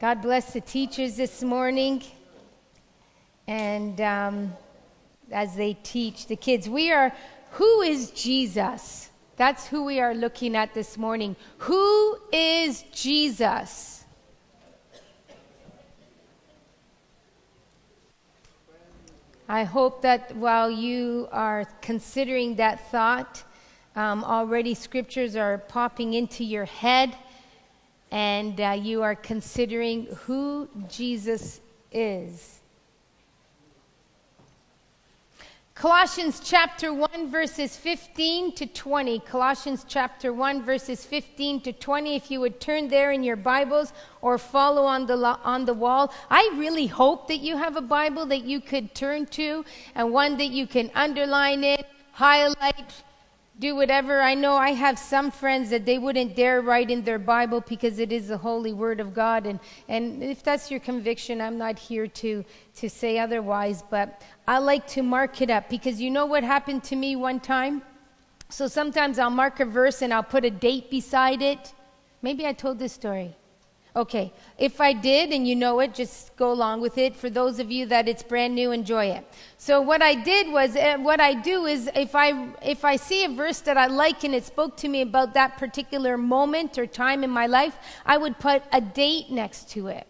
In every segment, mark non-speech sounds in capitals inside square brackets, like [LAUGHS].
God bless the teachers this morning. And um, as they teach the kids, we are, who is Jesus? That's who we are looking at this morning. Who is Jesus? I hope that while you are considering that thought, um, already scriptures are popping into your head and uh, you are considering who Jesus is. Colossians chapter 1, verses 15 to 20. Colossians chapter 1, verses 15 to 20. If you would turn there in your Bibles or follow on the, on the wall. I really hope that you have a Bible that you could turn to and one that you can underline it, highlight, do whatever. I know I have some friends that they wouldn't dare write in their Bible because it is the holy word of God. And, and if that's your conviction, I'm not here to, to say otherwise. But I like to mark it up because you know what happened to me one time? So sometimes I'll mark a verse and I'll put a date beside it. Maybe I told this story. Okay, if I did and you know it, just go along with it. For those of you that it's brand new, enjoy it. So what I did was, uh, what I do is, if I if I see a verse that I like and it spoke to me about that particular moment or time in my life, I would put a date next to it.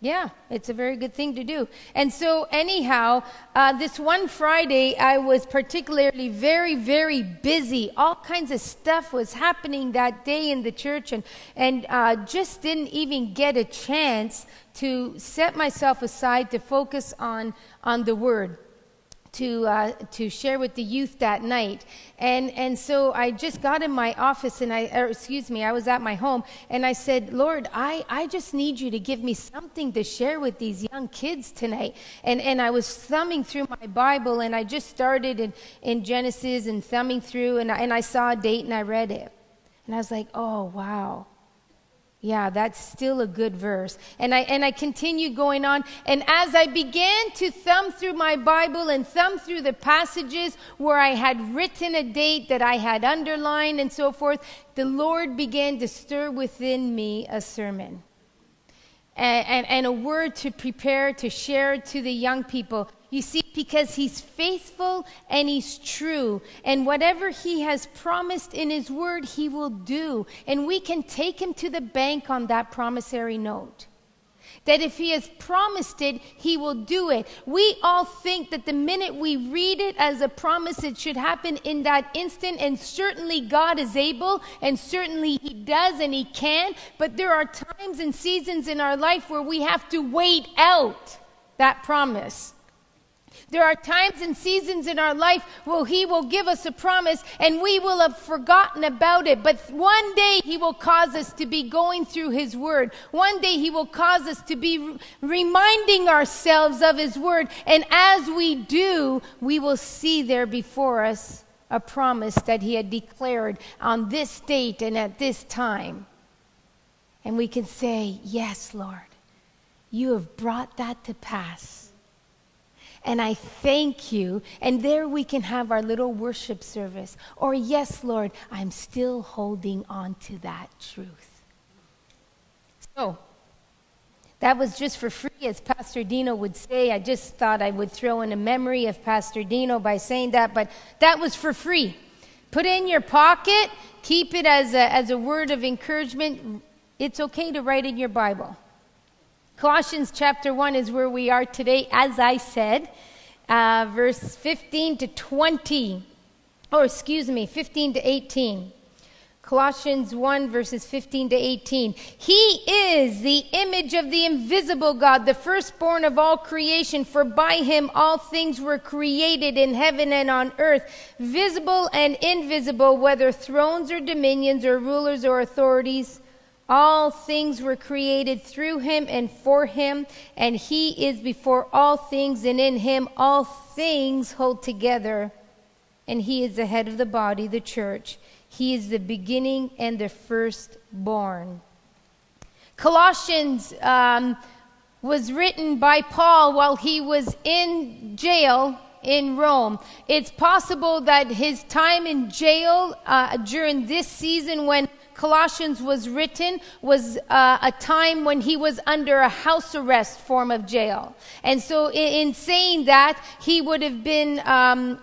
Yeah, it's a very good thing to do. And so, anyhow, uh, this one Friday, I was particularly very, very busy. All kinds of stuff was happening that day in the church, and, and uh, just didn't even get a chance to set myself aside to focus on, on the Word to uh, to share with the youth that night, and and so I just got in my office and I, excuse me, I was at my home and I said, Lord, I I just need you to give me something to share with these young kids tonight, and and I was thumbing through my Bible and I just started in in Genesis and thumbing through and I, and I saw a date and I read it, and I was like, oh wow. Yeah, that's still a good verse. And I, and I continued going on. And as I began to thumb through my Bible and thumb through the passages where I had written a date that I had underlined and so forth, the Lord began to stir within me a sermon. And, and, and a word to prepare to share to the young people. You see, because he's faithful and he's true. And whatever he has promised in his word, he will do. And we can take him to the bank on that promissory note. That if he has promised it, he will do it. We all think that the minute we read it as a promise, it should happen in that instant. And certainly God is able, and certainly he does, and he can. But there are times and seasons in our life where we have to wait out that promise. There are times and seasons in our life where He will give us a promise and we will have forgotten about it. But one day He will cause us to be going through His Word. One day He will cause us to be reminding ourselves of His Word. And as we do, we will see there before us a promise that He had declared on this date and at this time. And we can say, Yes, Lord, you have brought that to pass. And I thank you. And there we can have our little worship service. Or, yes, Lord, I'm still holding on to that truth. So, that was just for free, as Pastor Dino would say. I just thought I would throw in a memory of Pastor Dino by saying that, but that was for free. Put it in your pocket, keep it as a, as a word of encouragement. It's okay to write in your Bible. Colossians chapter 1 is where we are today, as I said, uh, verse 15 to 20, or excuse me, 15 to 18. Colossians 1, verses 15 to 18. He is the image of the invisible God, the firstborn of all creation, for by him all things were created in heaven and on earth, visible and invisible, whether thrones or dominions or rulers or authorities. All things were created through him and for him, and he is before all things, and in him all things hold together. And he is the head of the body, the church. He is the beginning and the firstborn. Colossians um, was written by Paul while he was in jail in Rome. It's possible that his time in jail uh, during this season when Colossians was written was uh, a time when he was under a house arrest form of jail. And so, in, in saying that, he would have been um,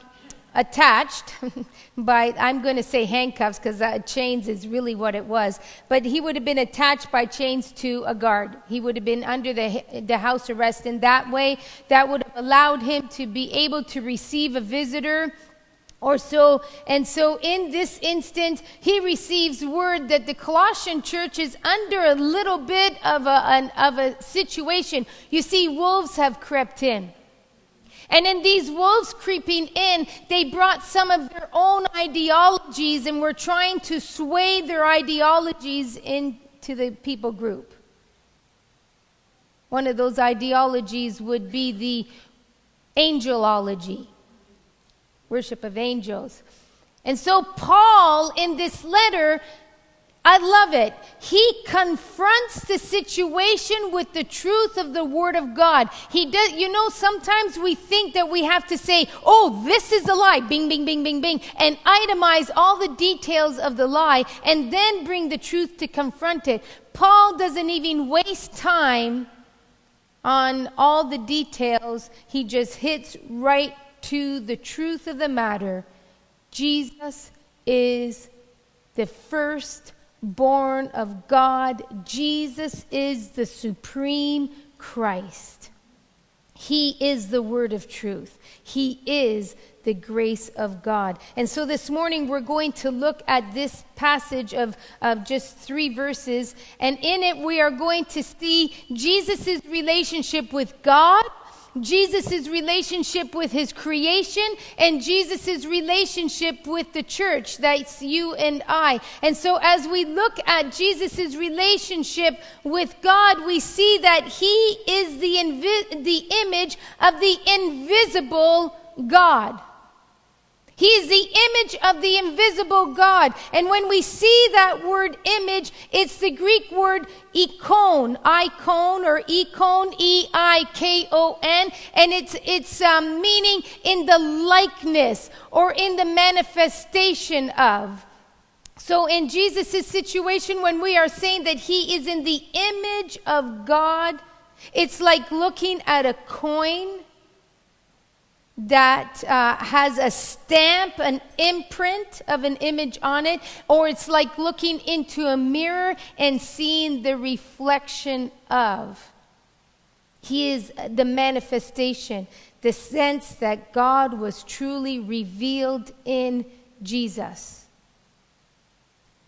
attached [LAUGHS] by, I'm going to say handcuffs because uh, chains is really what it was, but he would have been attached by chains to a guard. He would have been under the, the house arrest. In that way, that would have allowed him to be able to receive a visitor or so. And so in this instant, he receives word that the Colossian church is under a little bit of a, an, of a situation. You see, wolves have crept in. And in these wolves creeping in, they brought some of their own ideologies and were trying to sway their ideologies into the people group. One of those ideologies would be the angelology, worship of angels. And so, Paul, in this letter, I love it. He confronts the situation with the truth of the Word of God. He does, you know, sometimes we think that we have to say, oh, this is a lie, bing, bing, bing, bing, bing, and itemize all the details of the lie and then bring the truth to confront it. Paul doesn't even waste time on all the details, he just hits right to the truth of the matter. Jesus is the first born of God. Jesus is the supreme Christ. He is the word of truth. He is the grace of God. And so this morning we're going to look at this passage of, of just three verses. And in it we are going to see Jesus' relationship with God Jesus' relationship with his creation and Jesus' relationship with the church. That's you and I. And so as we look at Jesus' relationship with God, we see that he is the, invi- the image of the invisible God. He is the image of the invisible God. And when we see that word image, it's the Greek word ikon, icon or ikon, E-I-K-O-N, and it's, it's um, meaning in the likeness or in the manifestation of. So in Jesus' situation, when we are saying that he is in the image of God, it's like looking at a coin that uh, has a stamp, an imprint of an image on it, or it's like looking into a mirror and seeing the reflection of. He is the manifestation, the sense that God was truly revealed in Jesus.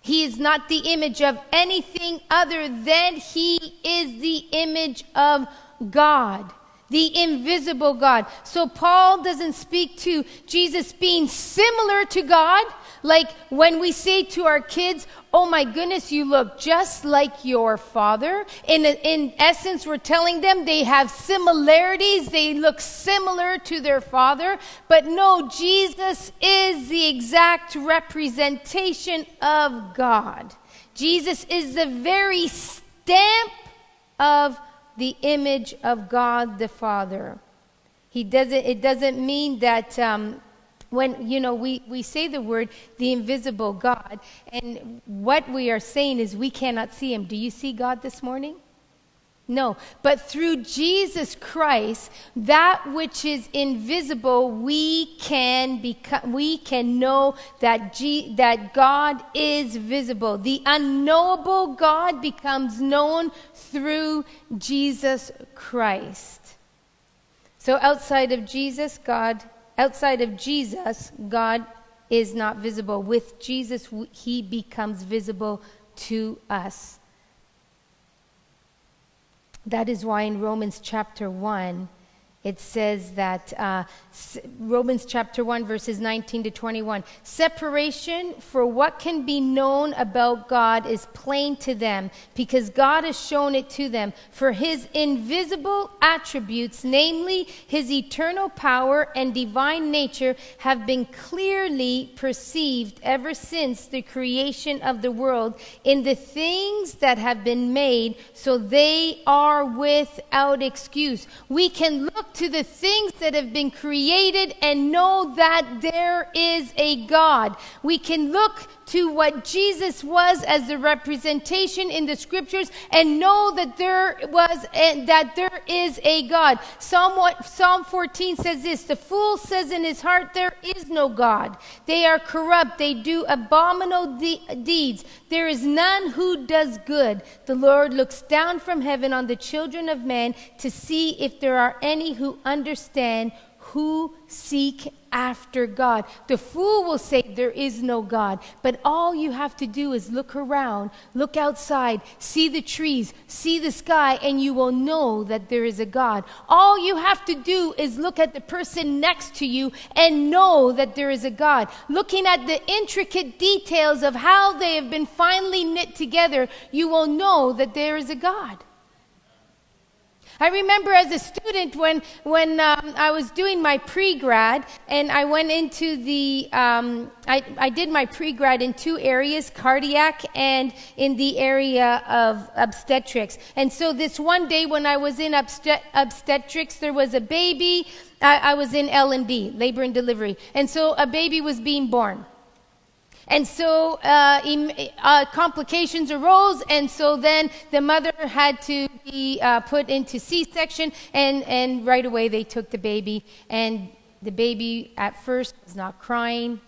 He is not the image of anything other than He is the image of God the invisible God. So Paul doesn't speak to Jesus being similar to God, like when we say to our kids, Oh my goodness, you look just like your father. In, in essence, we're telling them they have similarities, they look similar to their father. But no, Jesus is the exact representation of God. Jesus is the very stamp of the image of God the Father. He doesn't, it doesn't mean that um, when, you know, we, we say the word the invisible God, and what we are saying is we cannot see him. Do you see God this morning? No, but through Jesus Christ, that which is invisible, we can become, we can know that G, that God is visible. The unknowable God becomes known through Jesus Christ. So outside of Jesus, God, outside of Jesus, God is not visible. With Jesus, he becomes visible to us. That is why in Romans chapter 1, it says that uh, Romans chapter 1, verses 19 to 21 separation for what can be known about God is plain to them because God has shown it to them. For his invisible attributes, namely his eternal power and divine nature, have been clearly perceived ever since the creation of the world in the things that have been made, so they are without excuse. We can look to the things that have been created and know that there is a God. We can look to what Jesus was as the representation in the scriptures and know that there was and that there is a God. Psalm, what, Psalm 14 says this The fool says in his heart, There is no God. They are corrupt, they do abominable de- deeds. There is none who does good. The Lord looks down from heaven on the children of men to see if there are any who understand who seek after God. The fool will say there is no God, but all you have to do is look around, look outside, see the trees, see the sky, and you will know that there is a God. All you have to do is look at the person next to you and know that there is a God. Looking at the intricate details of how they have been finely knit together, you will know that there is a God. I remember as a student when, when um, I was doing my pre grad, and I went into the, um, I, I did my pre grad in two areas cardiac and in the area of obstetrics. And so this one day when I was in obstet- obstetrics, there was a baby. I, I was in L&D, labor and delivery. And so a baby was being born. And so uh, uh, complications arose, and so then the mother had to be uh, put into C-section, and, and right away they took the baby, and the baby at first was not crying.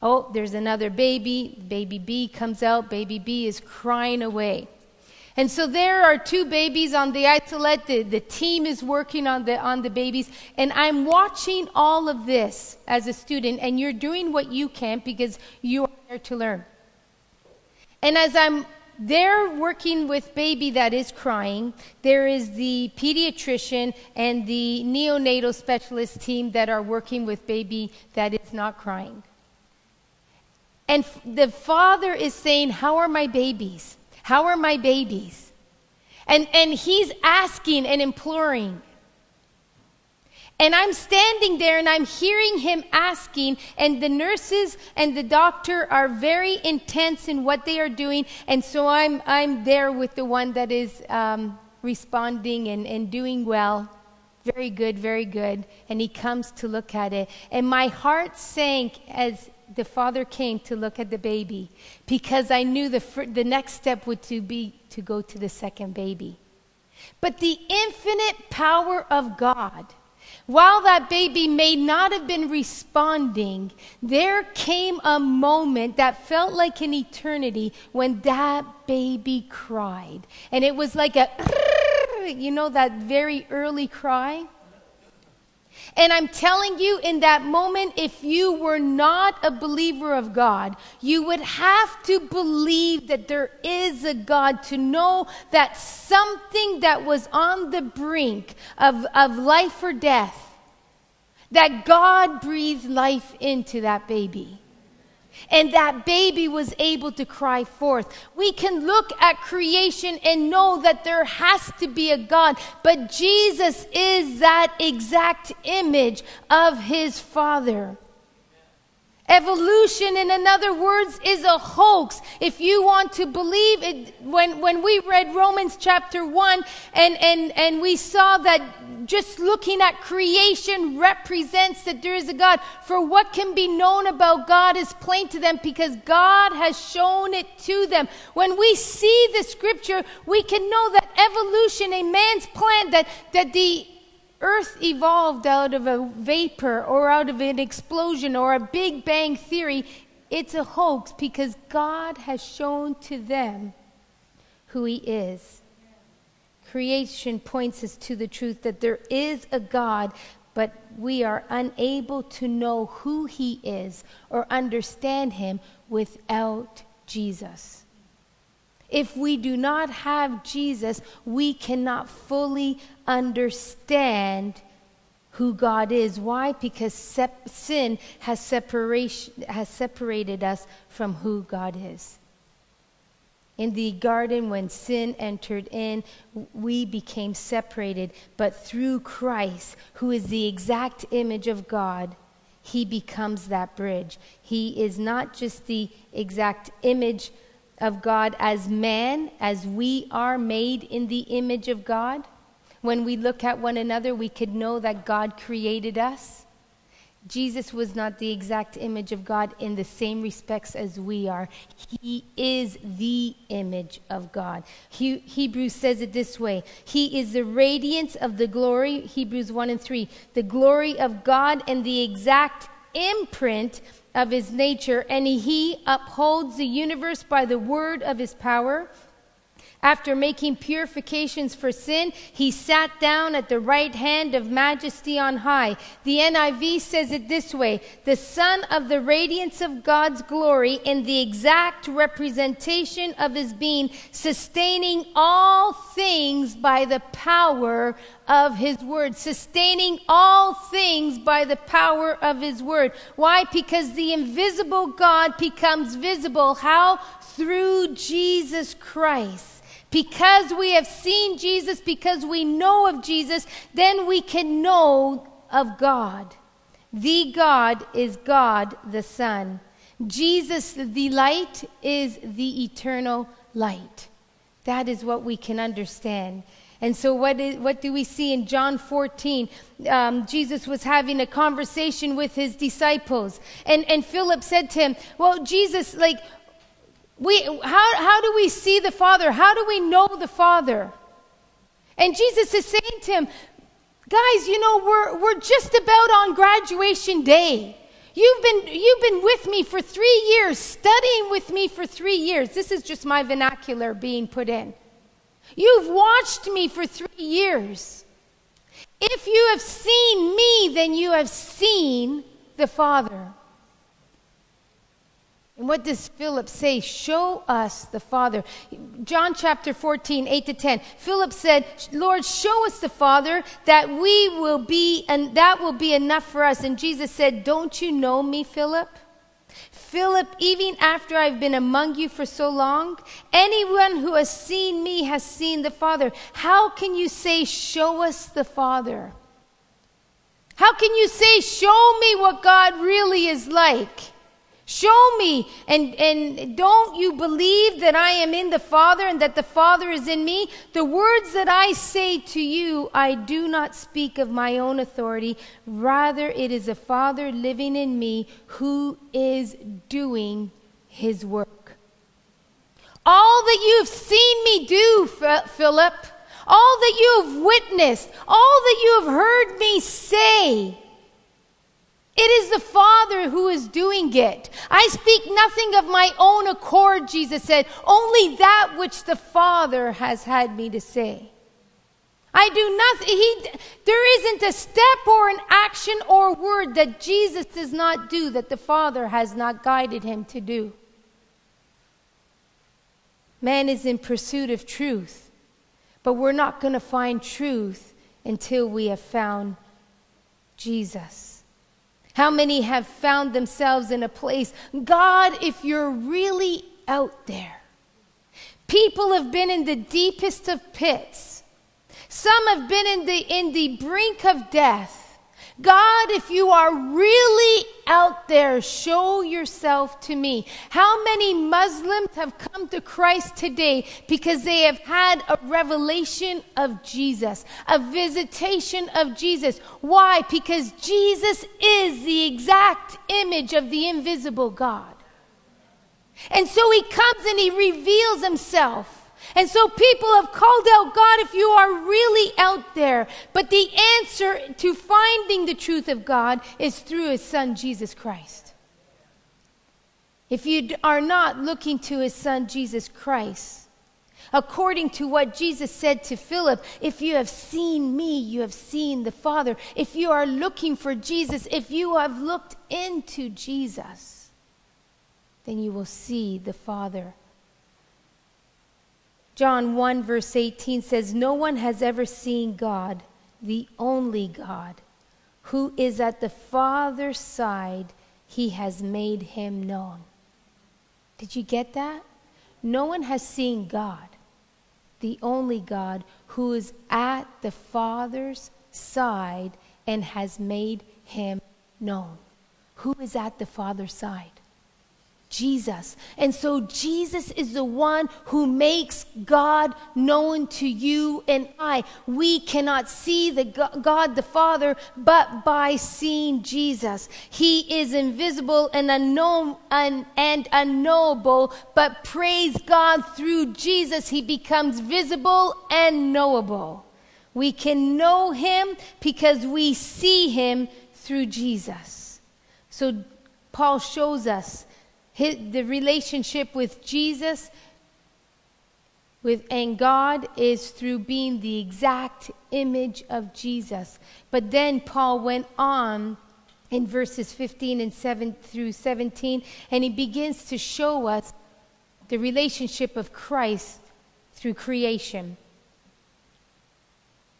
Oh, there's another baby. Baby B comes out. Baby B is crying away. And so there are two babies on the isolette. The, the team is working on the, on the babies. And I'm watching all of this as a student, and you're doing what you can because you are there to learn. And as I'm there working with baby that is crying, there is the pediatrician and the neonatal specialist team that are working with baby that is not crying. And the father is saying, How are my babies? How are my babies? And, and he's asking and imploring. And I'm standing there and I'm hearing him asking, and the nurses and the doctor are very intense in what they are doing. And so I'm, I'm there with the one that is um, responding and, and doing well. Very good, very good. And he comes to look at it. And my heart sank as the father came to look at the baby because I knew the, fr- the next step would to be to go to the second baby. But the infinite power of God, while that baby may not have been responding, there came a moment that felt like an eternity when that baby cried. And it was like a, you know, that very early cry. And I'm telling you, in that moment, if you were not a believer of God, you would have to believe that there is a God to know that something that was on the brink of, of life or death, that God breathed life into that baby and that baby was able to cry forth. We can look at creation and know that there has to be a God, but Jesus is that exact image of his Father. Evolution, in other words, is a hoax. If you want to believe it, when, when we read Romans chapter 1 and, and, and we saw that just looking at creation represents that there is a God. For what can be known about God is plain to them because God has shown it to them. When we see the scripture, we can know that evolution, a man's plan, that, that the earth evolved out of a vapor or out of an explosion or a big bang theory, it's a hoax because God has shown to them who He is. Creation points us to the truth that there is a God, but we are unable to know who He is or understand Him without Jesus. If we do not have Jesus, we cannot fully understand who God is. Why? Because sep- sin has, separation, has separated us from who God is. In the garden, when sin entered in, we became separated. But through Christ, who is the exact image of God, he becomes that bridge. He is not just the exact image of God as man, as we are made in the image of God. When we look at one another, we could know that God created us. Jesus was not the exact image of God in the same respects as we are. He is the image of God. He, Hebrews says it this way He is the radiance of the glory, Hebrews 1 and 3, the glory of God and the exact imprint of his nature, and he upholds the universe by the word of his power. After making purifications for sin, he sat down at the right hand of majesty on high. The NIV says it this way the Son of the radiance of God's glory in the exact representation of his being, sustaining all things by the power of his word, sustaining all things by the power of his word. Why? Because the invisible God becomes visible. How? Through Jesus Christ. Because we have seen Jesus, because we know of Jesus, then we can know of God. The God is God the Son. Jesus, the light, is the eternal light. That is what we can understand. And so, what, is, what do we see in John 14? Um, Jesus was having a conversation with his disciples. And, and Philip said to him, Well, Jesus, like, we, how, how do we see the Father? How do we know the Father? And Jesus is saying to him, guys, you know, we're, we're just about on graduation day. You've been, you've been with me for three years, studying with me for three years. This is just my vernacular being put in. You've watched me for three years. If you have seen me, then you have seen the Father. And what does Philip say? Show us the Father. John chapter 14, 8 to 10. Philip said, Lord, show us the Father that we will be, and that will be enough for us. And Jesus said, Don't you know me, Philip? Philip, even after I've been among you for so long, anyone who has seen me has seen the Father. How can you say, Show us the Father? How can you say, Show me what God really is like? Show me. And, and don't you believe that I am in the Father and that the Father is in me? The words that I say to you, I do not speak of my own authority. Rather, it is the Father living in me who is doing his work. All that you've seen me do, Philip, all that you have witnessed, all that you have heard me say, it is the Father who is doing it. I speak nothing of my own accord, Jesus said, only that which the Father has had me to say. I do nothing. He, there isn't a step or an action or word that Jesus does not do that the Father has not guided him to do. Man is in pursuit of truth, but we're not going to find truth until we have found Jesus. How many have found themselves in a place, God, if you're really out there? People have been in the deepest of pits. Some have been in the, in the brink of death. God, if you are really out there, show yourself to me. How many Muslims have come to Christ today because they have had a revelation of Jesus, a visitation of Jesus? Why? Because Jesus is the exact image of the invisible God. And so he comes and he reveals himself. And so people have called out, God, if you are really out there. But the answer to finding the truth of God is through his son, Jesus Christ. If you are not looking to his son, Jesus Christ, according to what Jesus said to Philip, if you have seen me, you have seen the Father. If you are looking for Jesus, if you have looked into Jesus, then you will see the Father. John 1, verse 18 says, No one has ever seen God, the only God, who is at the Father's side, he has made him known. Did you get that? No one has seen God, the only God, who is at the Father's side and has made him known. Who is at the Father's side? Jesus. And so Jesus is the one who makes God known to you and I. We cannot see the God the Father but by seeing Jesus. He is invisible and unknown and, and unknowable, but praise God through Jesus he becomes visible and knowable. We can know him because we see him through Jesus. So Paul shows us his, the relationship with Jesus with and God is through being the exact image of Jesus. But then Paul went on in verses 15 and 7 through 17 and he begins to show us the relationship of Christ through creation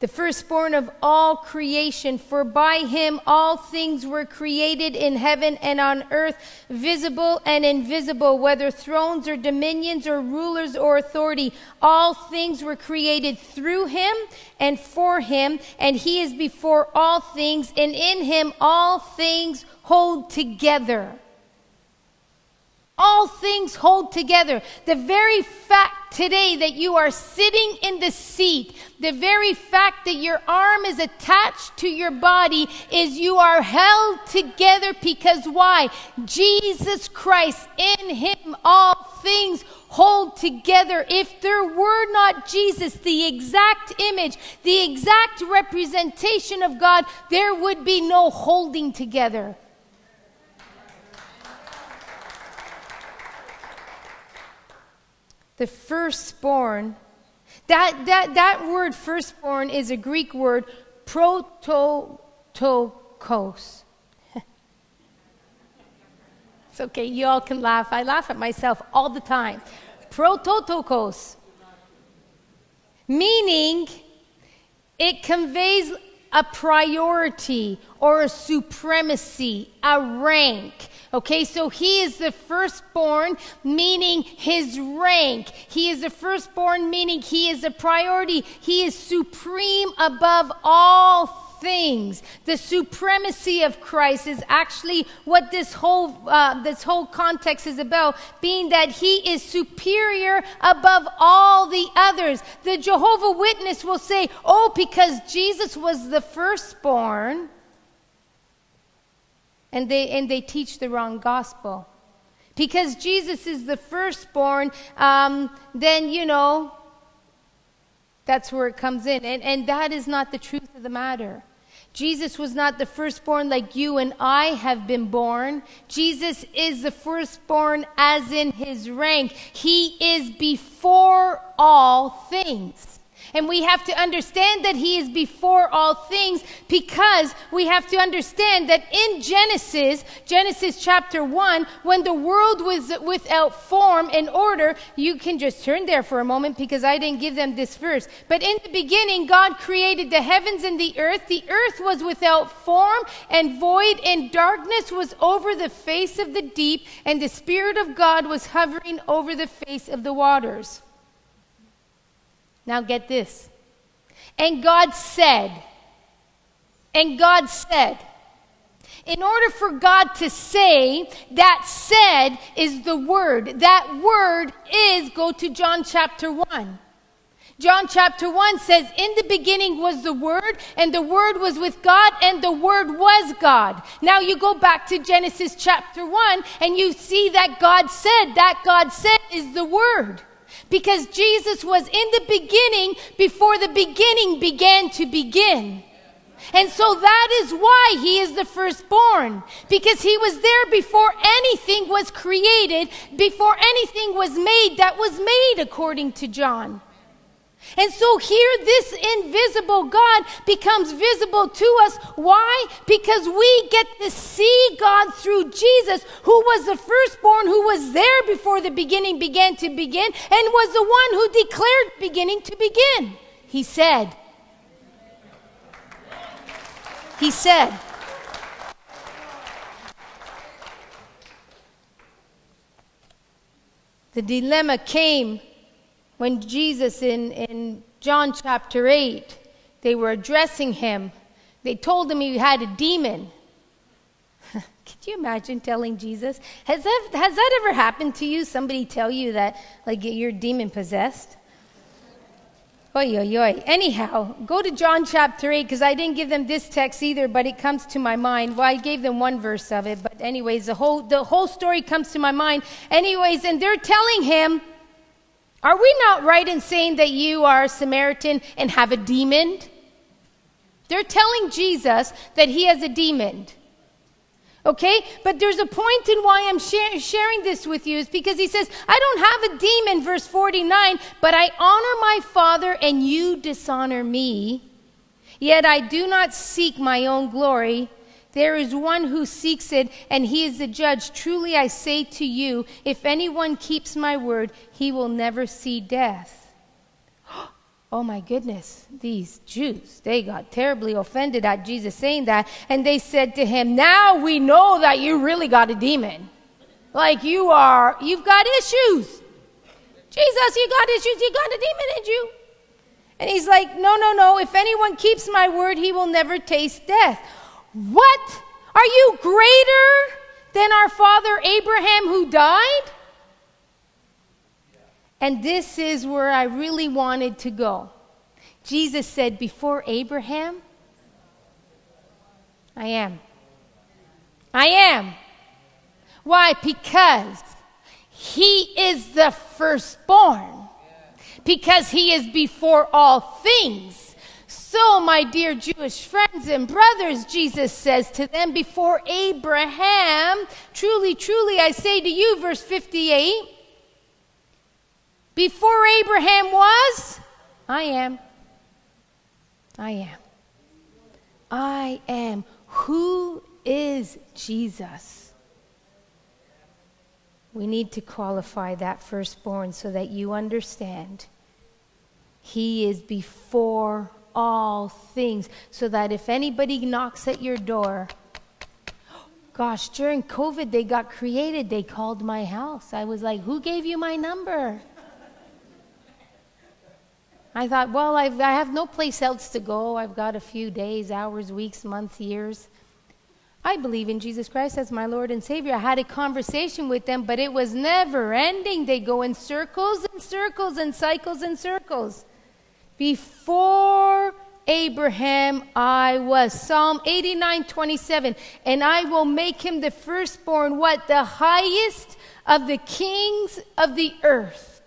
the firstborn of all creation, for by him all things were created in heaven and on earth, visible and invisible, whether thrones or dominions or rulers or authority. All things were created through him and for him, and he is before all things, and in him all things hold together. All things hold together. The very fact today that you are sitting in the seat, the very fact that your arm is attached to your body is you are held together because why? Jesus Christ, in Him all things hold together. If there were not Jesus, the exact image, the exact representation of God, there would be no holding together. The firstborn. That, that, that word firstborn is a Greek word, prototokos. [LAUGHS] it's okay, you all can laugh. I laugh at myself all the time. Prototokos. Meaning, it conveys a priority or a supremacy, a rank. Okay, so he is the firstborn, meaning his rank. He is the firstborn, meaning he is a priority. He is supreme above all things. The supremacy of Christ is actually what this whole uh, this whole context is about, being that He is superior above all the others. The Jehovah Witness will say, "Oh, because Jesus was the firstborn," and they and they teach the wrong gospel. Because Jesus is the firstborn, um, then you know that's where it comes in. And, and that is not the truth of the matter. Jesus was not the firstborn like you and I have been born. Jesus is the firstborn as in his rank. He is before all things. And we have to understand that He is before all things because we have to understand that in Genesis, Genesis chapter 1, when the world was without form and order, you can just turn there for a moment because I didn't give them this verse. But in the beginning, God created the heavens and the earth. The earth was without form and void, and darkness was over the face of the deep, and the Spirit of God was hovering over the face of the waters. Now get this. And God said, and God said, in order for God to say, that said is the word. That word is, go to John chapter 1. John chapter 1 says, In the beginning was the Word, and the Word was with God, and the Word was God. Now you go back to Genesis chapter 1, and you see that God said, that God said is the Word. Because Jesus was in the beginning before the beginning began to begin. And so that is why he is the firstborn. Because he was there before anything was created, before anything was made that was made, according to John. And so here, this invisible God becomes visible to us. Why? Because we get to see God through Jesus, who was the firstborn, who was there before the beginning began to begin, and was the one who declared beginning to begin. He said, He said, The dilemma came when Jesus in, in John chapter 8, they were addressing him, they told him he had a demon. [LAUGHS] Could you imagine telling Jesus? Has that, has that ever happened to you? Somebody tell you that, like, you're demon possessed? Oy, oy, oy. Anyhow, go to John chapter 8 because I didn't give them this text either, but it comes to my mind. Well, I gave them one verse of it, but anyways, the whole, the whole story comes to my mind. Anyways, and they're telling him, Are we not right in saying that you are a Samaritan and have a demon? They're telling Jesus that he has a demon. Okay? But there's a point in why I'm sharing this with you is because he says, I don't have a demon, verse 49, but I honor my Father and you dishonor me. Yet I do not seek my own glory. There is one who seeks it, and he is the judge. Truly I say to you, if anyone keeps my word, he will never see death. [GASPS] Oh my goodness, these Jews, they got terribly offended at Jesus saying that. And they said to him, Now we know that you really got a demon. Like you are, you've got issues. Jesus, you got issues, you got a demon in you. And he's like, No, no, no. If anyone keeps my word, he will never taste death. What? Are you greater than our father Abraham who died? And this is where I really wanted to go. Jesus said, Before Abraham, I am. I am. Why? Because he is the firstborn. Because he is before all things. So, my dear Jewish friends and brothers, Jesus says to them, Before Abraham, truly, truly, I say to you, verse 58, before Abraham was, I am. I am. I am. Who is Jesus? We need to qualify that firstborn so that you understand. He is before all things, so that if anybody knocks at your door, gosh, during COVID, they got created. They called my house. I was like, Who gave you my number? I thought, well, I've, I have no place else to go. I've got a few days, hours, weeks, months, years. I believe in Jesus Christ as my Lord and Savior. I had a conversation with them, but it was never ending. They go in circles and circles and cycles and circles. Before Abraham, I was. Psalm 89 27. And I will make him the firstborn, what? The highest of the kings of the earth.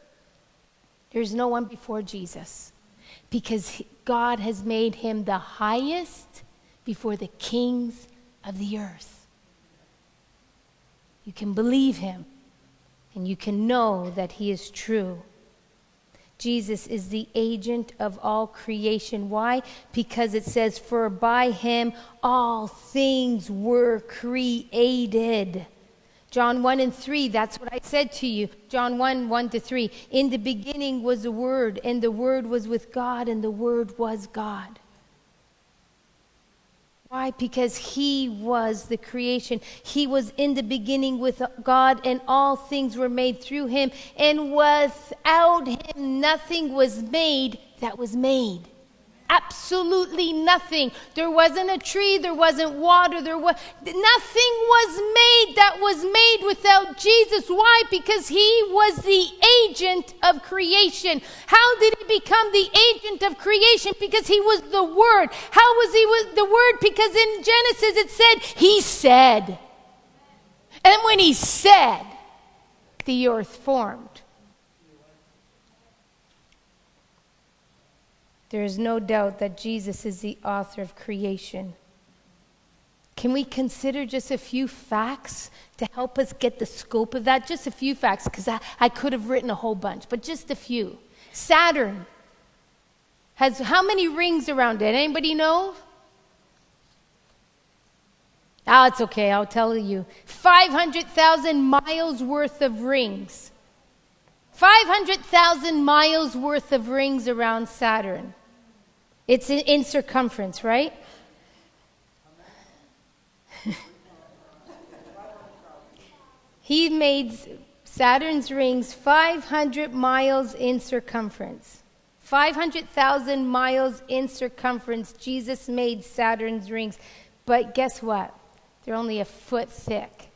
There's no one before Jesus because God has made him the highest before the kings of the earth. You can believe him and you can know that he is true. Jesus is the agent of all creation. Why? Because it says, For by him all things were created. John 1 and 3, that's what I said to you. John 1, 1 to 3. In the beginning was the Word, and the Word was with God, and the Word was God. Why? Because He was the creation. He was in the beginning with God, and all things were made through Him. And without Him, nothing was made that was made absolutely nothing. There wasn't a tree, there wasn't water, there was nothing was made that was made without Jesus. Why? Because he was the agent of creation. How did he become the agent of creation? Because he was the word. How was he the word? Because in Genesis it said he said. And when he said, the earth formed. There is no doubt that Jesus is the author of creation. Can we consider just a few facts to help us get the scope of that? Just a few facts, because I, I could have written a whole bunch, but just a few. Saturn has how many rings around it? Anybody know? Oh, it's okay, I'll tell you. 500,000 miles worth of rings. 500,000 miles worth of rings around Saturn. It's in, in circumference, right? [LAUGHS] he made Saturn's rings 500 miles in circumference. 500,000 miles in circumference, Jesus made Saturn's rings. But guess what? They're only a foot thick.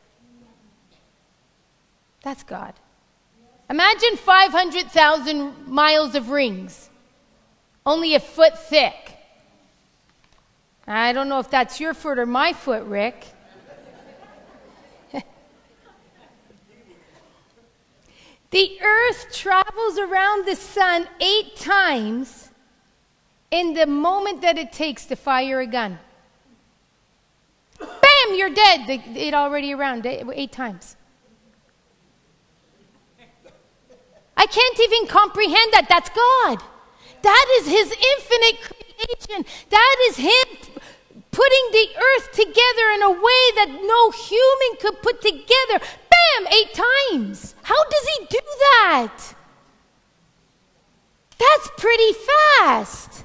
That's God. Imagine 500,000 miles of rings, only a foot thick. I don't know if that's your foot or my foot, Rick. [LAUGHS] the earth travels around the sun eight times in the moment that it takes to fire a gun. Bam, you're dead. It already around eh, eight times. I can't even comprehend that. That's God. That is His infinite creation. That is Him putting the earth together in a way that no human could put together. Bam! Eight times. How does He do that? That's pretty fast.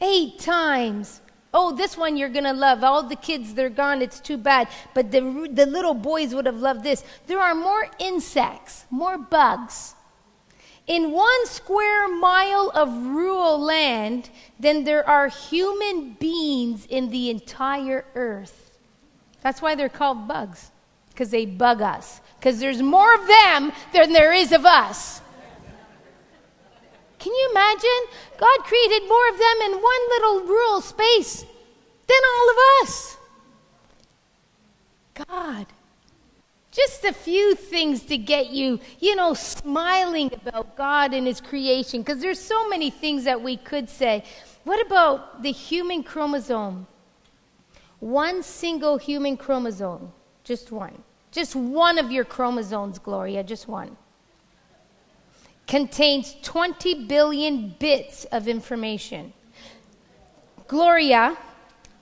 Eight times. Oh, this one you're going to love. All the kids, they're gone. It's too bad. But the, the little boys would have loved this. There are more insects, more bugs in one square mile of rural land than there are human beings in the entire earth. That's why they're called bugs, because they bug us. Because there's more of them than there is of us. Can you imagine? God created more of them in one little rural space than all of us. God. Just a few things to get you, you know, smiling about God and His creation, because there's so many things that we could say. What about the human chromosome? One single human chromosome, just one. Just one of your chromosomes, Gloria, just one contains 20 billion bits of information. Gloria,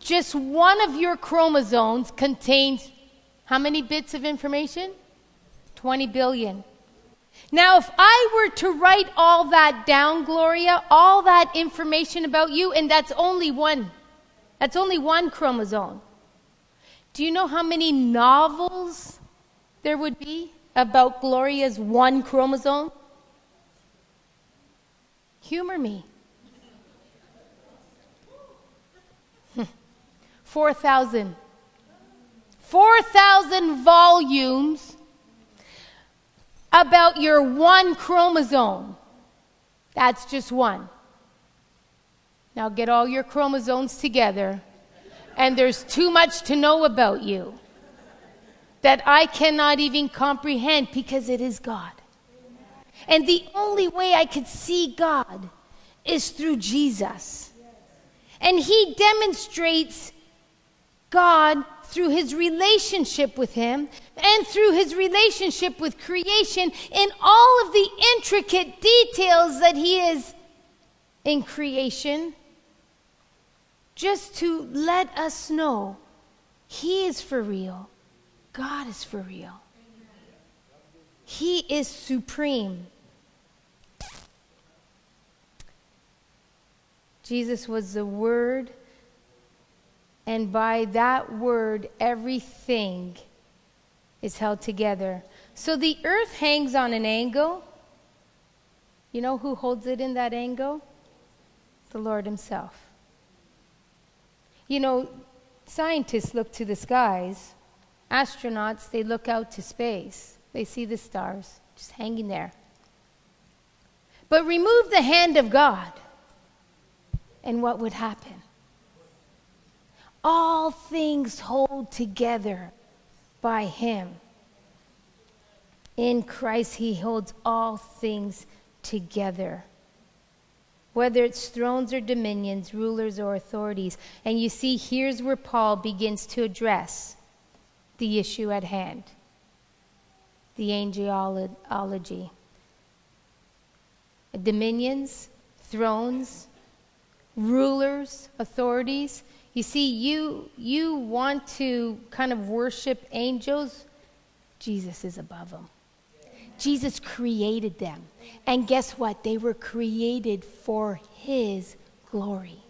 just one of your chromosomes contains how many bits of information? 20 billion. Now, if I were to write all that down, Gloria, all that information about you, and that's only one, that's only one chromosome. Do you know how many novels there would be about Gloria's one chromosome? Humor me. [LAUGHS] 4,000. 4,000 volumes about your one chromosome. That's just one. Now get all your chromosomes together, and there's too much to know about you that I cannot even comprehend because it is God. And the only way I could see God is through Jesus. And He demonstrates God through His relationship with Him and through His relationship with creation in all of the intricate details that He is in creation, just to let us know He is for real, God is for real. He is supreme. Jesus was the Word, and by that Word, everything is held together. So the earth hangs on an angle. You know who holds it in that angle? The Lord Himself. You know, scientists look to the skies, astronauts, they look out to space. They see the stars just hanging there. But remove the hand of God, and what would happen? All things hold together by Him. In Christ, He holds all things together. Whether it's thrones or dominions, rulers or authorities. And you see, here's where Paul begins to address the issue at hand the angelology. Dominions, thrones, rulers, authorities. You see, you, you want to kind of worship angels, Jesus is above them. Jesus created them. And guess what? They were created for His glory.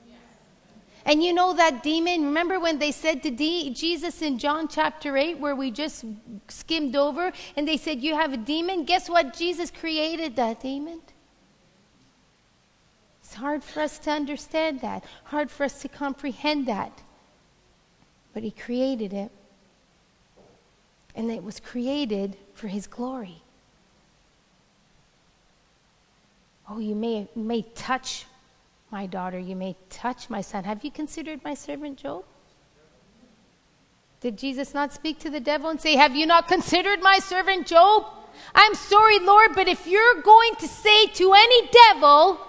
And you know that demon? Remember when they said to Jesus in John chapter 8, where we just skimmed over, and they said, You have a demon? Guess what? Jesus created that demon. It's hard for us to understand that, hard for us to comprehend that. But He created it. and it was created for his glory. Oh, you may, may touch my daughter, you may touch my son. Have you considered my servant Job? Did Jesus not speak to the devil and say, Have you not considered my servant Job? I'm sorry, Lord, but if you're going to say to any devil,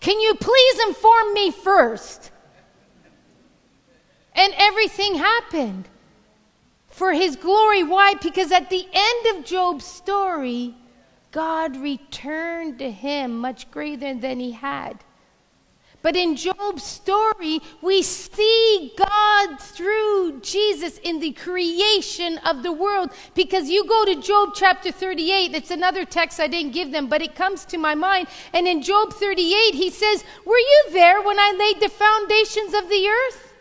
Can you please inform me first? And everything happened for his glory. Why? Because at the end of Job's story, God returned to him much greater than he had. But in Job's story, we see God through Jesus in the creation of the world. Because you go to Job chapter 38, it's another text I didn't give them, but it comes to my mind. And in Job 38, he says, Were you there when I laid the foundations of the earth?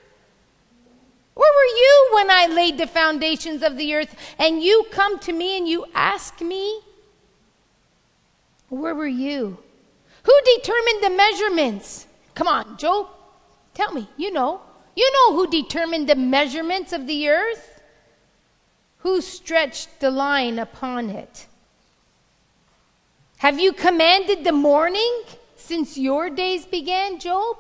Where were you when I laid the foundations of the earth? And you come to me and you ask me, Where were you? Who determined the measurements? Come on, Job, tell me. You know. You know who determined the measurements of the earth? Who stretched the line upon it? Have you commanded the morning since your days began, Job?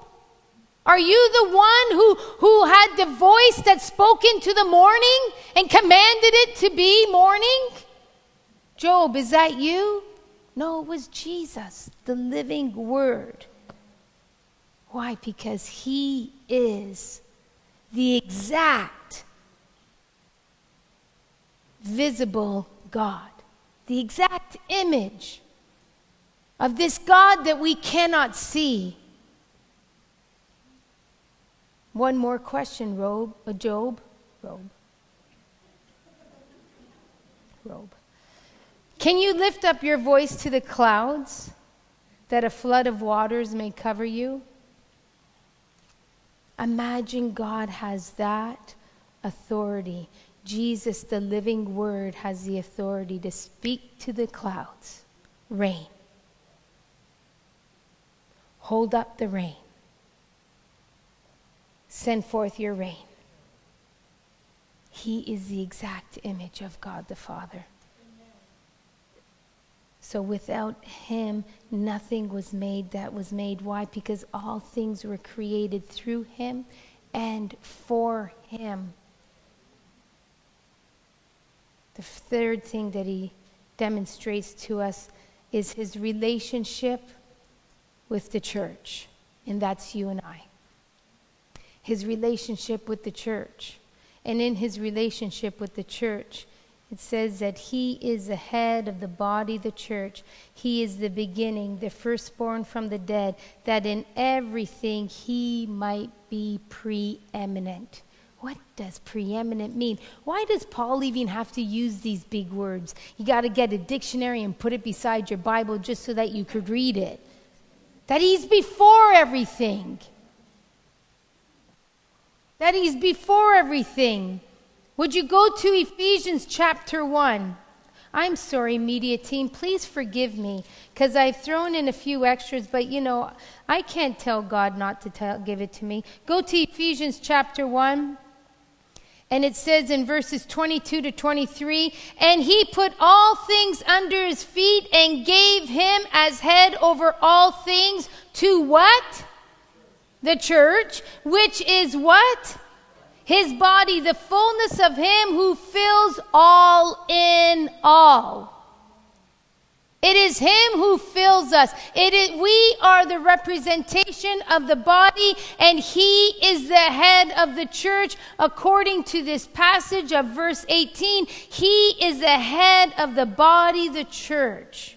Are you the one who, who had the voice that spoke into the morning and commanded it to be morning? Job, is that you? No, it was Jesus, the living word. Why? Because he is the exact visible God, the exact image of this God that we cannot see. One more question, Robe, uh, Job. Robe. Robe. Can you lift up your voice to the clouds that a flood of waters may cover you? Imagine God has that authority. Jesus, the living word, has the authority to speak to the clouds rain. Hold up the rain. Send forth your rain. He is the exact image of God the Father. So without him, nothing was made that was made. Why? Because all things were created through him and for him. The third thing that he demonstrates to us is his relationship with the church, and that's you and I. His relationship with the church. And in his relationship with the church, it says that he is the head of the body, the church. He is the beginning, the firstborn from the dead, that in everything he might be preeminent. What does preeminent mean? Why does Paul even have to use these big words? You got to get a dictionary and put it beside your Bible just so that you could read it. That he's before everything. That he's before everything. Would you go to Ephesians chapter 1? I'm sorry, media team. Please forgive me because I've thrown in a few extras, but you know, I can't tell God not to tell, give it to me. Go to Ephesians chapter 1. And it says in verses 22 to 23, and he put all things under his feet and gave him as head over all things to what? The church, which is what? His body, the fullness of him who fills all in all. It is him who fills us. It is, we are the representation of the body, and he is the head of the church. According to this passage of verse 18, he is the head of the body, the church.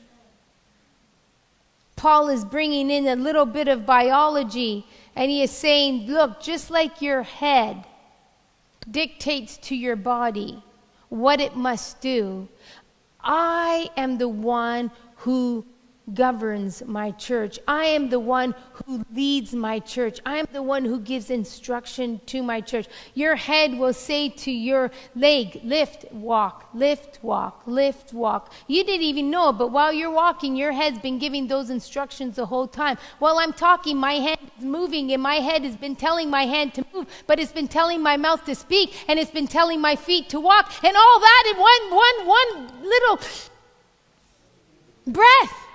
Paul is bringing in a little bit of biology, and he is saying, Look, just like your head dictates to your body what it must do. I am the one who governs my church. I am the one who leads my church. I am the one who gives instruction to my church. Your head will say to your leg, lift, walk, lift, walk, lift, walk. You didn't even know but while you're walking, your head's been giving those instructions the whole time. While I'm talking, my hand is moving, and my head has been telling my hand to move, but it's been telling my mouth to speak, and it's been telling my feet to walk, and all that in one, one, one little breath.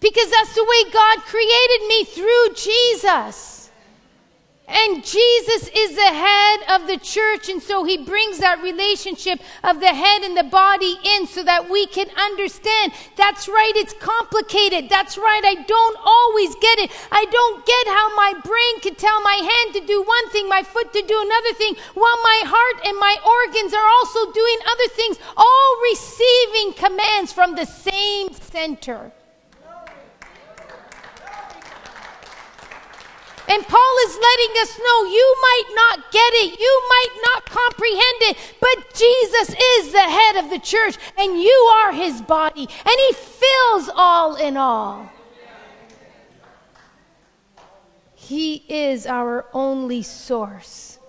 Because that's the way God created me through Jesus. And Jesus is the head of the church, and so he brings that relationship of the head and the body in so that we can understand. That's right, it's complicated. That's right, I don't always get it. I don't get how my brain can tell my hand to do one thing, my foot to do another thing, while my heart and my organs are also doing other things, all receiving commands from the same center. And Paul is letting us know you might not get it, you might not comprehend it, but Jesus is the head of the church and you are his body, and he fills all in all. He is our only source.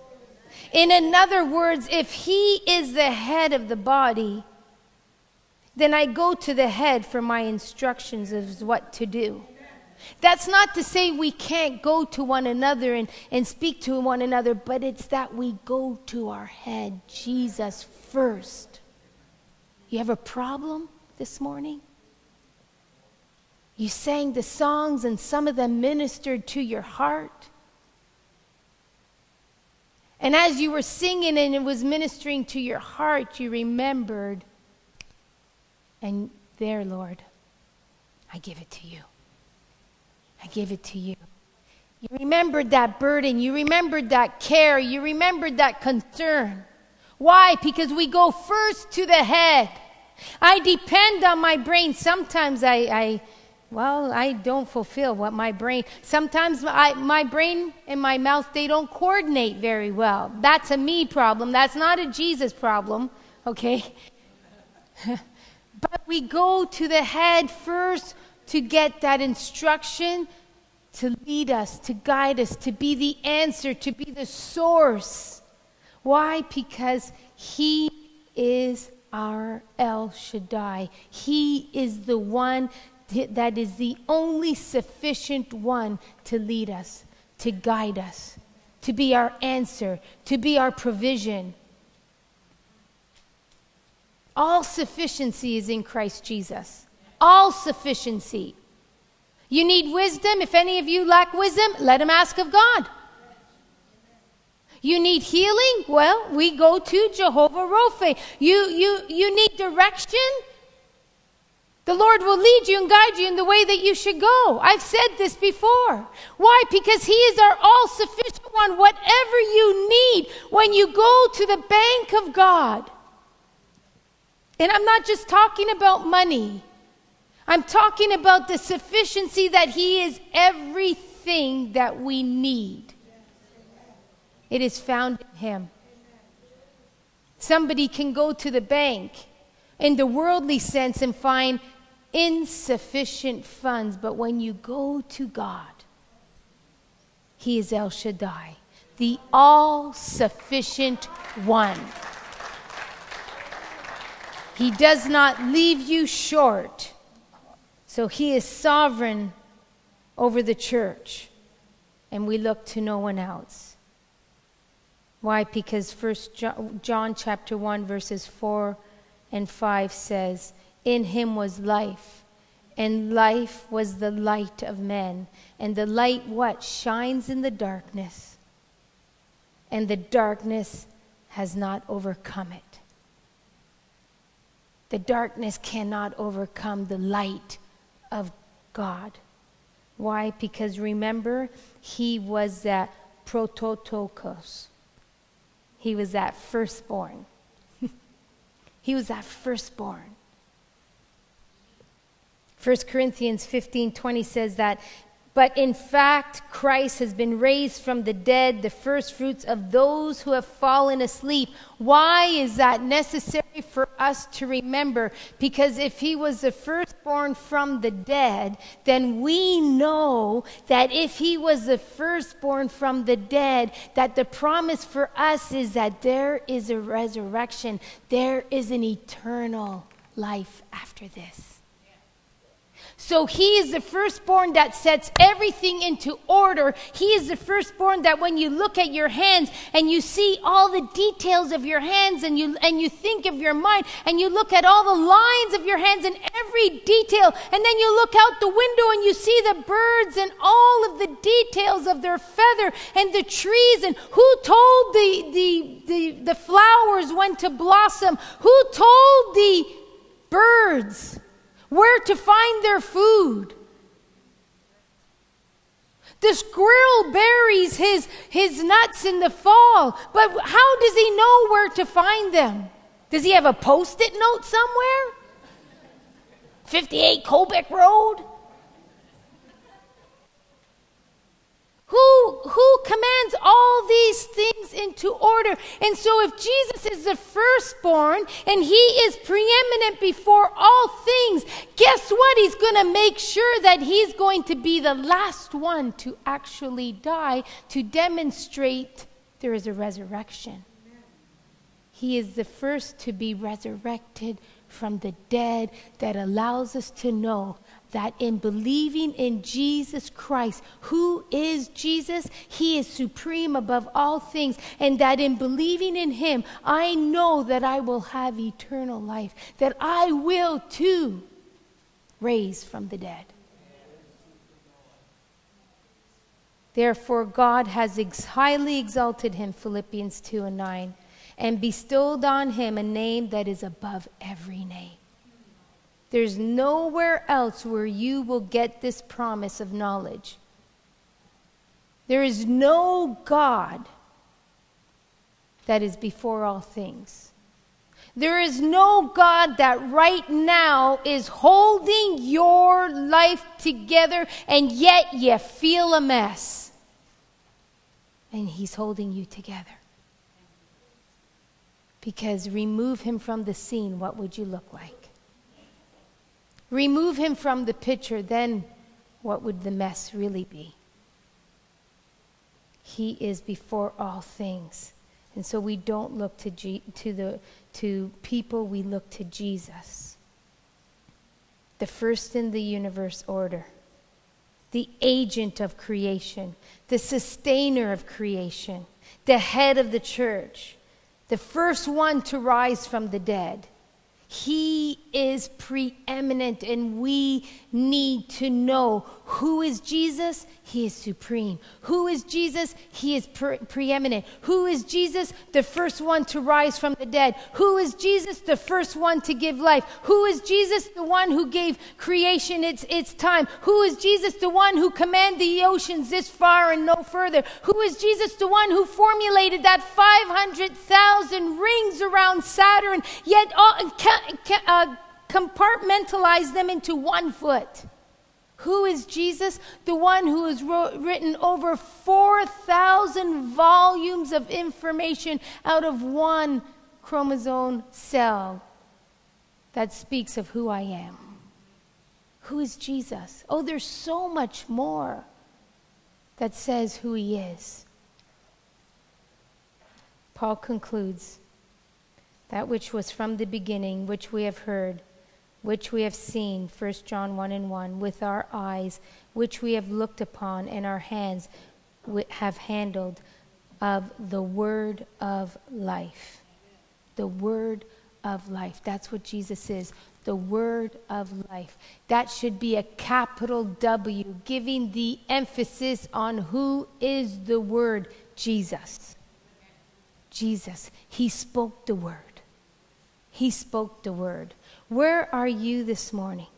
In other words, if he is the head of the body, then I go to the head for my instructions of what to do. That's not to say we can't go to one another and, and speak to one another, but it's that we go to our head, Jesus, first. You have a problem this morning? You sang the songs, and some of them ministered to your heart. And as you were singing and it was ministering to your heart, you remembered, and there, Lord, I give it to you. I give it to you. You remembered that burden. You remembered that care. You remembered that concern. Why? Because we go first to the head. I depend on my brain. Sometimes I, I well, I don't fulfill what my brain. Sometimes I, my brain and my mouth they don't coordinate very well. That's a me problem. That's not a Jesus problem. Okay. [LAUGHS] but we go to the head first to get that instruction to lead us, to guide us, to be the answer, to be the source. Why? Because He is our El Shaddai. He is the one that is the only sufficient one to lead us, to guide us, to be our answer, to be our provision. All sufficiency is in Christ Jesus all sufficiency. You need wisdom. If any of you lack wisdom, let him ask of God. You need healing? Well, we go to Jehovah Rophe. You, you, you need direction? The Lord will lead you and guide you in the way that you should go. I've said this before. Why? Because He is our all sufficient one. Whatever you need when you go to the bank of God. And I'm not just talking about money. I'm talking about the sufficiency that He is everything that we need. It is found in Him. Somebody can go to the bank in the worldly sense and find insufficient funds, but when you go to God, He is El Shaddai, the all sufficient one. He does not leave you short. So he is sovereign over the church, and we look to no one else. Why? Because First John, chapter 1 verses 4 and 5 says, "In him was life, and life was the light of men, and the light what shines in the darkness, and the darkness has not overcome it." The darkness cannot overcome the light of God. Why? Because remember, he was that prototokos. He was that firstborn. [LAUGHS] he was that firstborn. 1 Corinthians 15 20 says that But in fact, Christ has been raised from the dead, the first fruits of those who have fallen asleep. Why is that necessary for us to remember? Because if he was the firstborn from the dead, then we know that if he was the firstborn from the dead, that the promise for us is that there is a resurrection, there is an eternal life after this. So he is the firstborn that sets everything into order. He is the firstborn that when you look at your hands and you see all the details of your hands and you, and you think of your mind and you look at all the lines of your hands and every detail and then you look out the window and you see the birds and all of the details of their feather and the trees and who told the, the, the, the flowers when to blossom? Who told the birds? Where to find their food. The squirrel buries his, his nuts in the fall, but how does he know where to find them? Does he have a post it note somewhere? 58 Colbeck Road? Who, who commands all these things into order? And so, if Jesus is the firstborn and he is preeminent before all things, guess what? He's going to make sure that he's going to be the last one to actually die to demonstrate there is a resurrection. He is the first to be resurrected from the dead that allows us to know that in believing in Jesus Christ, who is Jesus, He is supreme above all things, and that in believing in Him, I know that I will have eternal life, that I will too raise from the dead. Therefore, God has ex- highly exalted him, Philippians 2 and 9, and bestowed on him a name that is above every name there's nowhere else where you will get this promise of knowledge. There is no God that is before all things. There is no God that right now is holding your life together and yet you feel a mess. And He's holding you together. Because remove Him from the scene, what would you look like? Remove him from the picture, then what would the mess really be? He is before all things. And so we don't look to, G- to, the, to people, we look to Jesus, the first in the universe order, the agent of creation, the sustainer of creation, the head of the church, the first one to rise from the dead. He is preeminent, and we need to know who is Jesus? He is supreme. Who is Jesus? He is pre- preeminent. Who is Jesus? The first one to rise from the dead. Who is Jesus? The first one to give life. Who is Jesus? The one who gave creation its, its time. Who is Jesus? The one who commanded the oceans this far and no further. Who is Jesus? The one who formulated that 500,000 rings around Saturn, yet ca- uh, compartmentalized them into one foot. Who is Jesus? The one who has wrote, written over 4,000 volumes of information out of one chromosome cell that speaks of who I am. Who is Jesus? Oh, there's so much more that says who he is. Paul concludes that which was from the beginning, which we have heard which we have seen, 1 John 1 and 1, with our eyes, which we have looked upon, and our hands have handled of the word of life. The word of life. That's what Jesus is. The word of life. That should be a capital W, giving the emphasis on who is the word Jesus. Jesus. He spoke the word. He spoke the word. Where are you this morning?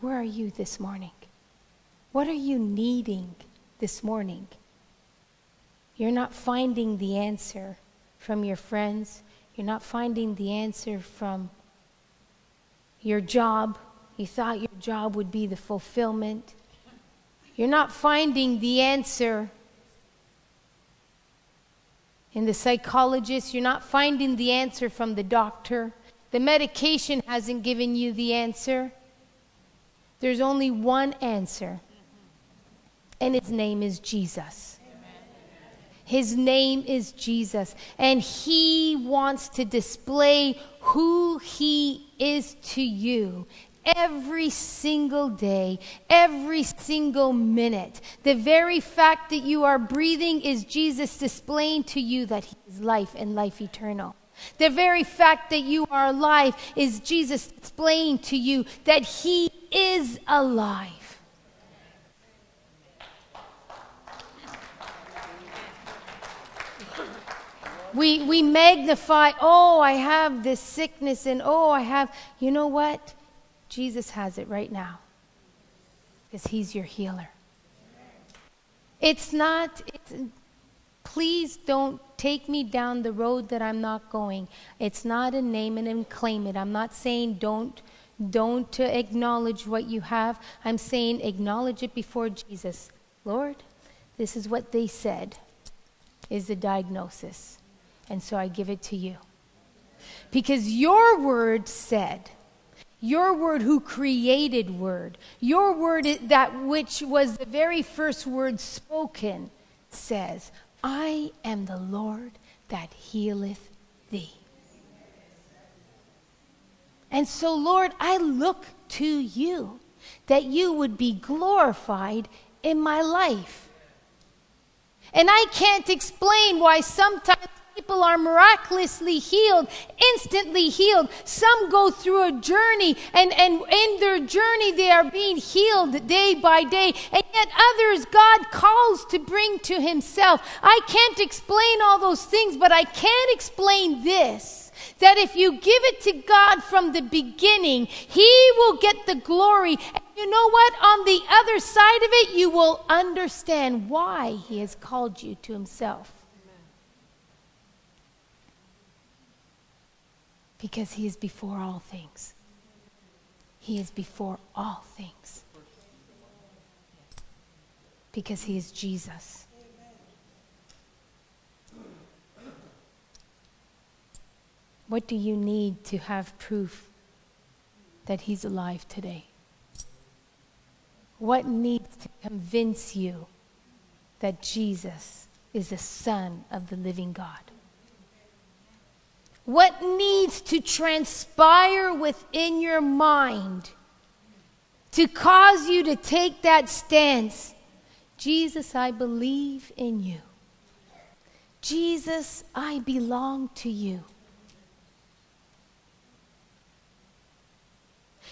Where are you this morning? What are you needing this morning? You're not finding the answer from your friends. You're not finding the answer from your job You thought your job would be the fulfillment. You're not finding the answer in the psychologist. You're not finding the answer from the doctor. The medication hasn't given you the answer. There's only one answer, and his name is Jesus. His name is Jesus, and he wants to display who he is to you every single day, every single minute. The very fact that you are breathing is Jesus displaying to you that He is life and life eternal. The very fact that you are alive is Jesus displaying to you that He is alive. We, we magnify, oh, I have this sickness, and oh, I have, you know what? Jesus has it right now because he's your healer. It's not, it's, please don't take me down the road that I'm not going. It's not a name it and claim it. I'm not saying don't don't acknowledge what you have. I'm saying acknowledge it before Jesus. Lord, this is what they said is the diagnosis. And so I give it to you. Because your word said your word, who created word, your word, that which was the very first word spoken, says, I am the Lord that healeth thee. And so, Lord, I look to you that you would be glorified in my life. And I can't explain why sometimes people are miraculously healed, instantly healed. Some go through a journey, and, and in their journey, they are being healed day by day. And yet, others God calls to bring to Himself. I can't explain all those things, but I can explain this that if you give it to God from the beginning, He will get the glory. And you know what? On the other side of it, you will understand why He has called you to Himself. Because He is before all things. He is before all things. Because He is Jesus. What do you need to have proof that He's alive today? What needs to convince you that Jesus is the Son of the living God? What needs to transpire within your mind to cause you to take that stance? Jesus, I believe in you. Jesus, I belong to you.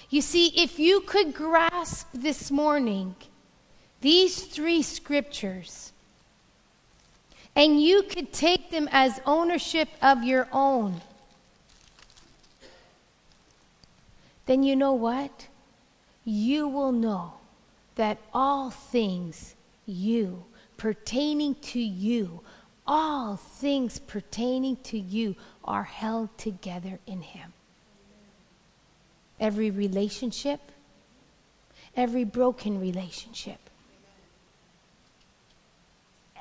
You see, if you could grasp this morning these three scriptures, and you could take them as ownership of your own, then you know what? You will know that all things you, pertaining to you, all things pertaining to you are held together in Him. Every relationship, every broken relationship,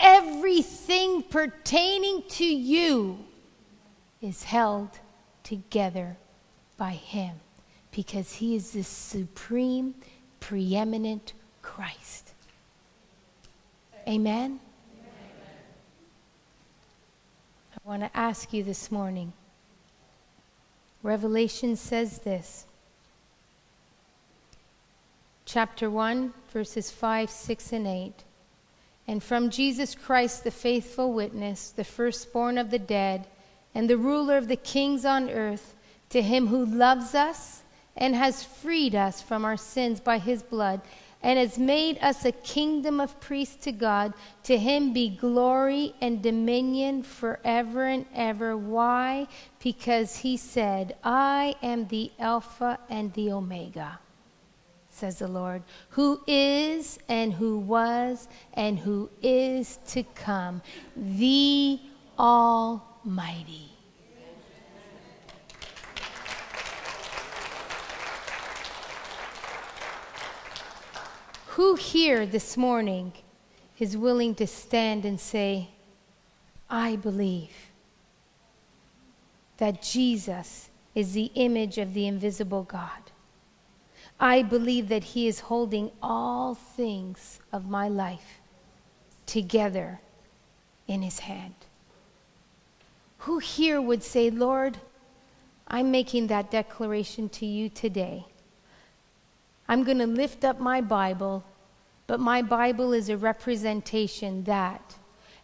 everything pertaining to you is held together by Him because He is the supreme, preeminent Christ. Amen? Amen? I want to ask you this morning. Revelation says this. Chapter 1, verses 5, 6, and 8 and from Jesus Christ, the faithful witness, the firstborn of the dead, and the ruler of the kings on earth, to him who loves us and has freed us from our sins by his blood, and has made us a kingdom of priests to God, to him be glory and dominion forever and ever. Why? Because he said, I am the Alpha and the Omega says the Lord, who is and who was and who is to come, the Almighty. Who here this morning is willing to stand and say, I believe that Jesus is the image of the invisible God? I believe that He is holding all things of my life together in His hand. Who here would say, Lord, I'm making that declaration to you today? I'm going to lift up my Bible, but my Bible is a representation that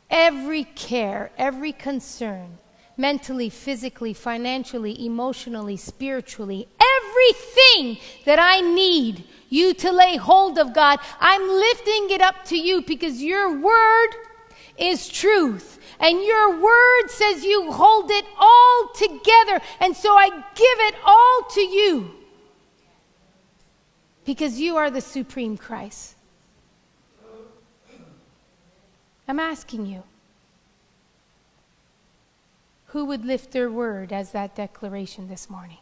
every care, every concern, mentally, physically, financially, emotionally, spiritually, everything that I need you to lay hold of, God, I'm lifting it up to you because your word is truth. And your word says you hold it all together. And so I give it all to you because you are the supreme Christ. I'm asking you who would lift their word as that declaration this morning?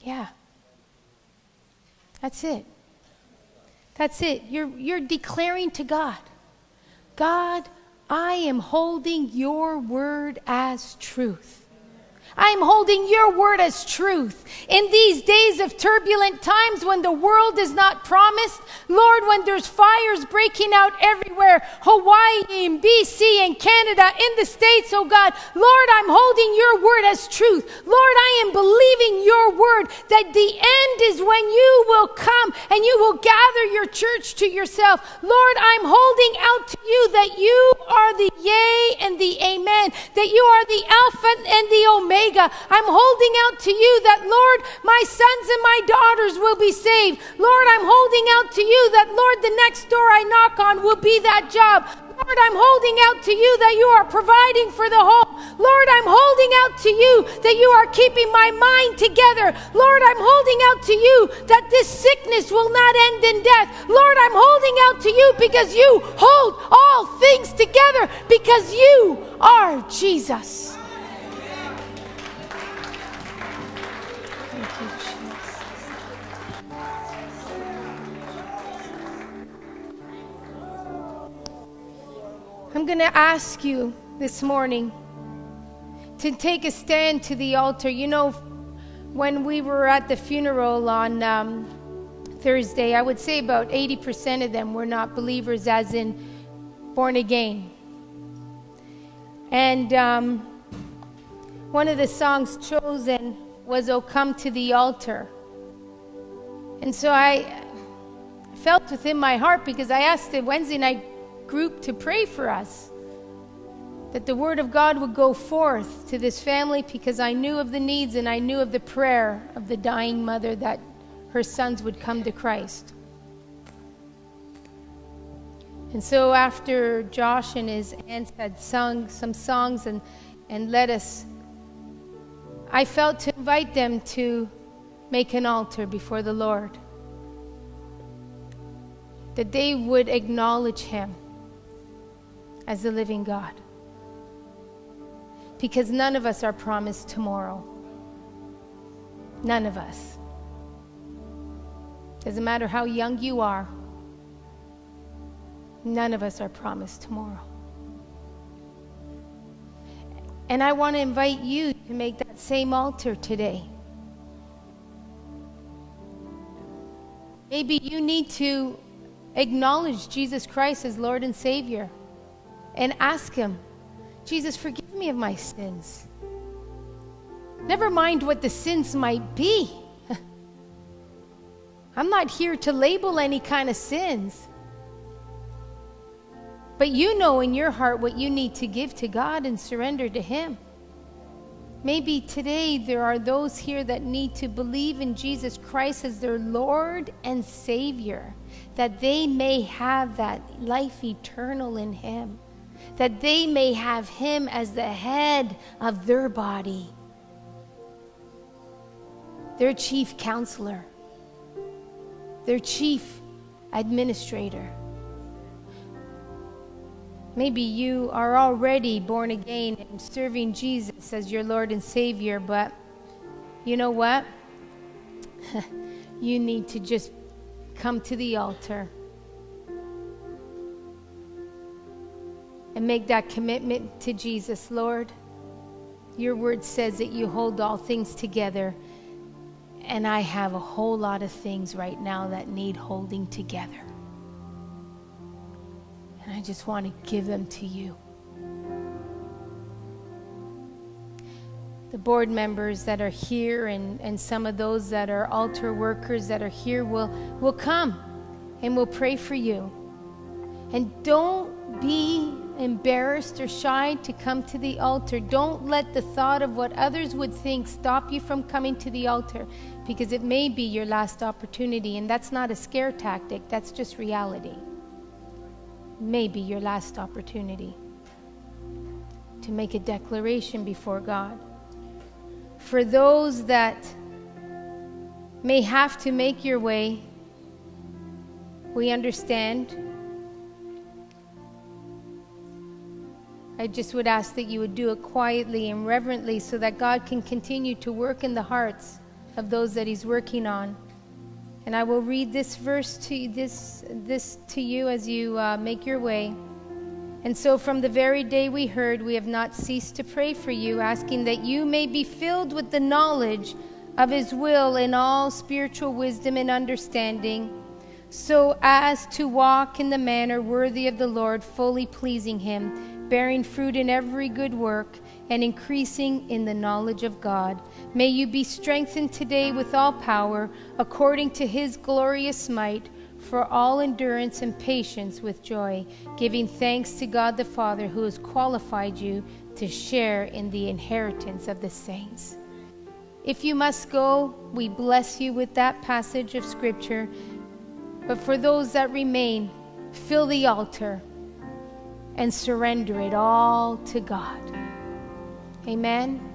Yeah. That's it. That's it. You're, you're declaring to God, God, I am holding your word as truth. I'm holding your word as truth. In these days of turbulent times when the world is not promised, Lord, when there's fires breaking out everywhere, Hawaii and BC and Canada, in the States, oh God, Lord, I'm holding your word as truth. Lord, I am believing your word that the end is when you will come and you will gather your church to yourself. Lord, I'm holding out to you that you are the yea and the amen, that you are the Alpha and the Omega I'm holding out to you that, Lord, my sons and my daughters will be saved. Lord, I'm holding out to you that, Lord, the next door I knock on will be that job. Lord, I'm holding out to you that you are providing for the home. Lord, I'm holding out to you that you are keeping my mind together. Lord, I'm holding out to you that this sickness will not end in death. Lord, I'm holding out to you because you hold all things together because you are Jesus. I'm going to ask you this morning to take a stand to the altar. You know, when we were at the funeral on um, Thursday, I would say about 80% of them were not believers, as in born again. And um, one of the songs chosen was Oh Come to the Altar. And so I felt within my heart because I asked the Wednesday night group to pray for us. That the word of God would go forth to this family because I knew of the needs and I knew of the prayer of the dying mother that her sons would come to Christ. And so after Josh and his aunts had sung some songs and, and led us, I felt to invite them to make an altar before the Lord. That they would acknowledge him as the living God. Because none of us are promised tomorrow. None of us. Doesn't matter how young you are, none of us are promised tomorrow. And I want to invite you to make that same altar today. Maybe you need to acknowledge Jesus Christ as Lord and Savior and ask Him, Jesus, forgive me of my sins. Never mind what the sins might be. [LAUGHS] I'm not here to label any kind of sins. But you know in your heart what you need to give to God and surrender to Him. Maybe today there are those here that need to believe in Jesus Christ as their Lord and Savior, that they may have that life eternal in Him that they may have him as the head of their body, their chief counselor, their chief administrator. Maybe you are already born again and serving Jesus as your Lord and Savior, but you know what? [LAUGHS] you need to just come to the altar and make that commitment to Jesus, Lord. Your word says that you hold all things together, and I have a whole lot of things right now that need holding together. And I just want to give them to you. The board members that are here and, and some of those that are altar workers that are here will, will come and will pray for you. And don't be embarrassed or shy to come to the altar. Don't let the thought of what others would think stop you from coming to the altar because it may be your last opportunity. And that's not a scare tactic, that's just reality. Maybe your last opportunity to make a declaration before God. For those that may have to make your way, we understand I just would ask that you would do it quietly and reverently so that God can continue to work in the hearts of those that He's working on. And I will read this verse to this, this to you as you uh, make your way. And so, from the very day we heard, we have not ceased to pray for you, asking that you may be filled with the knowledge of His will in all spiritual wisdom and understanding, so as to walk in the manner worthy of the Lord, fully pleasing Him bearing fruit in every good work, and increasing in the knowledge of God. May you be strengthened today with all power, according to his glorious might, for all endurance and patience with joy, giving thanks to God the Father who has qualified you to share in the inheritance of the saints. If you must go, we bless you with that passage of Scripture. But for those that remain, fill the altar and surrender it all to God. Amen.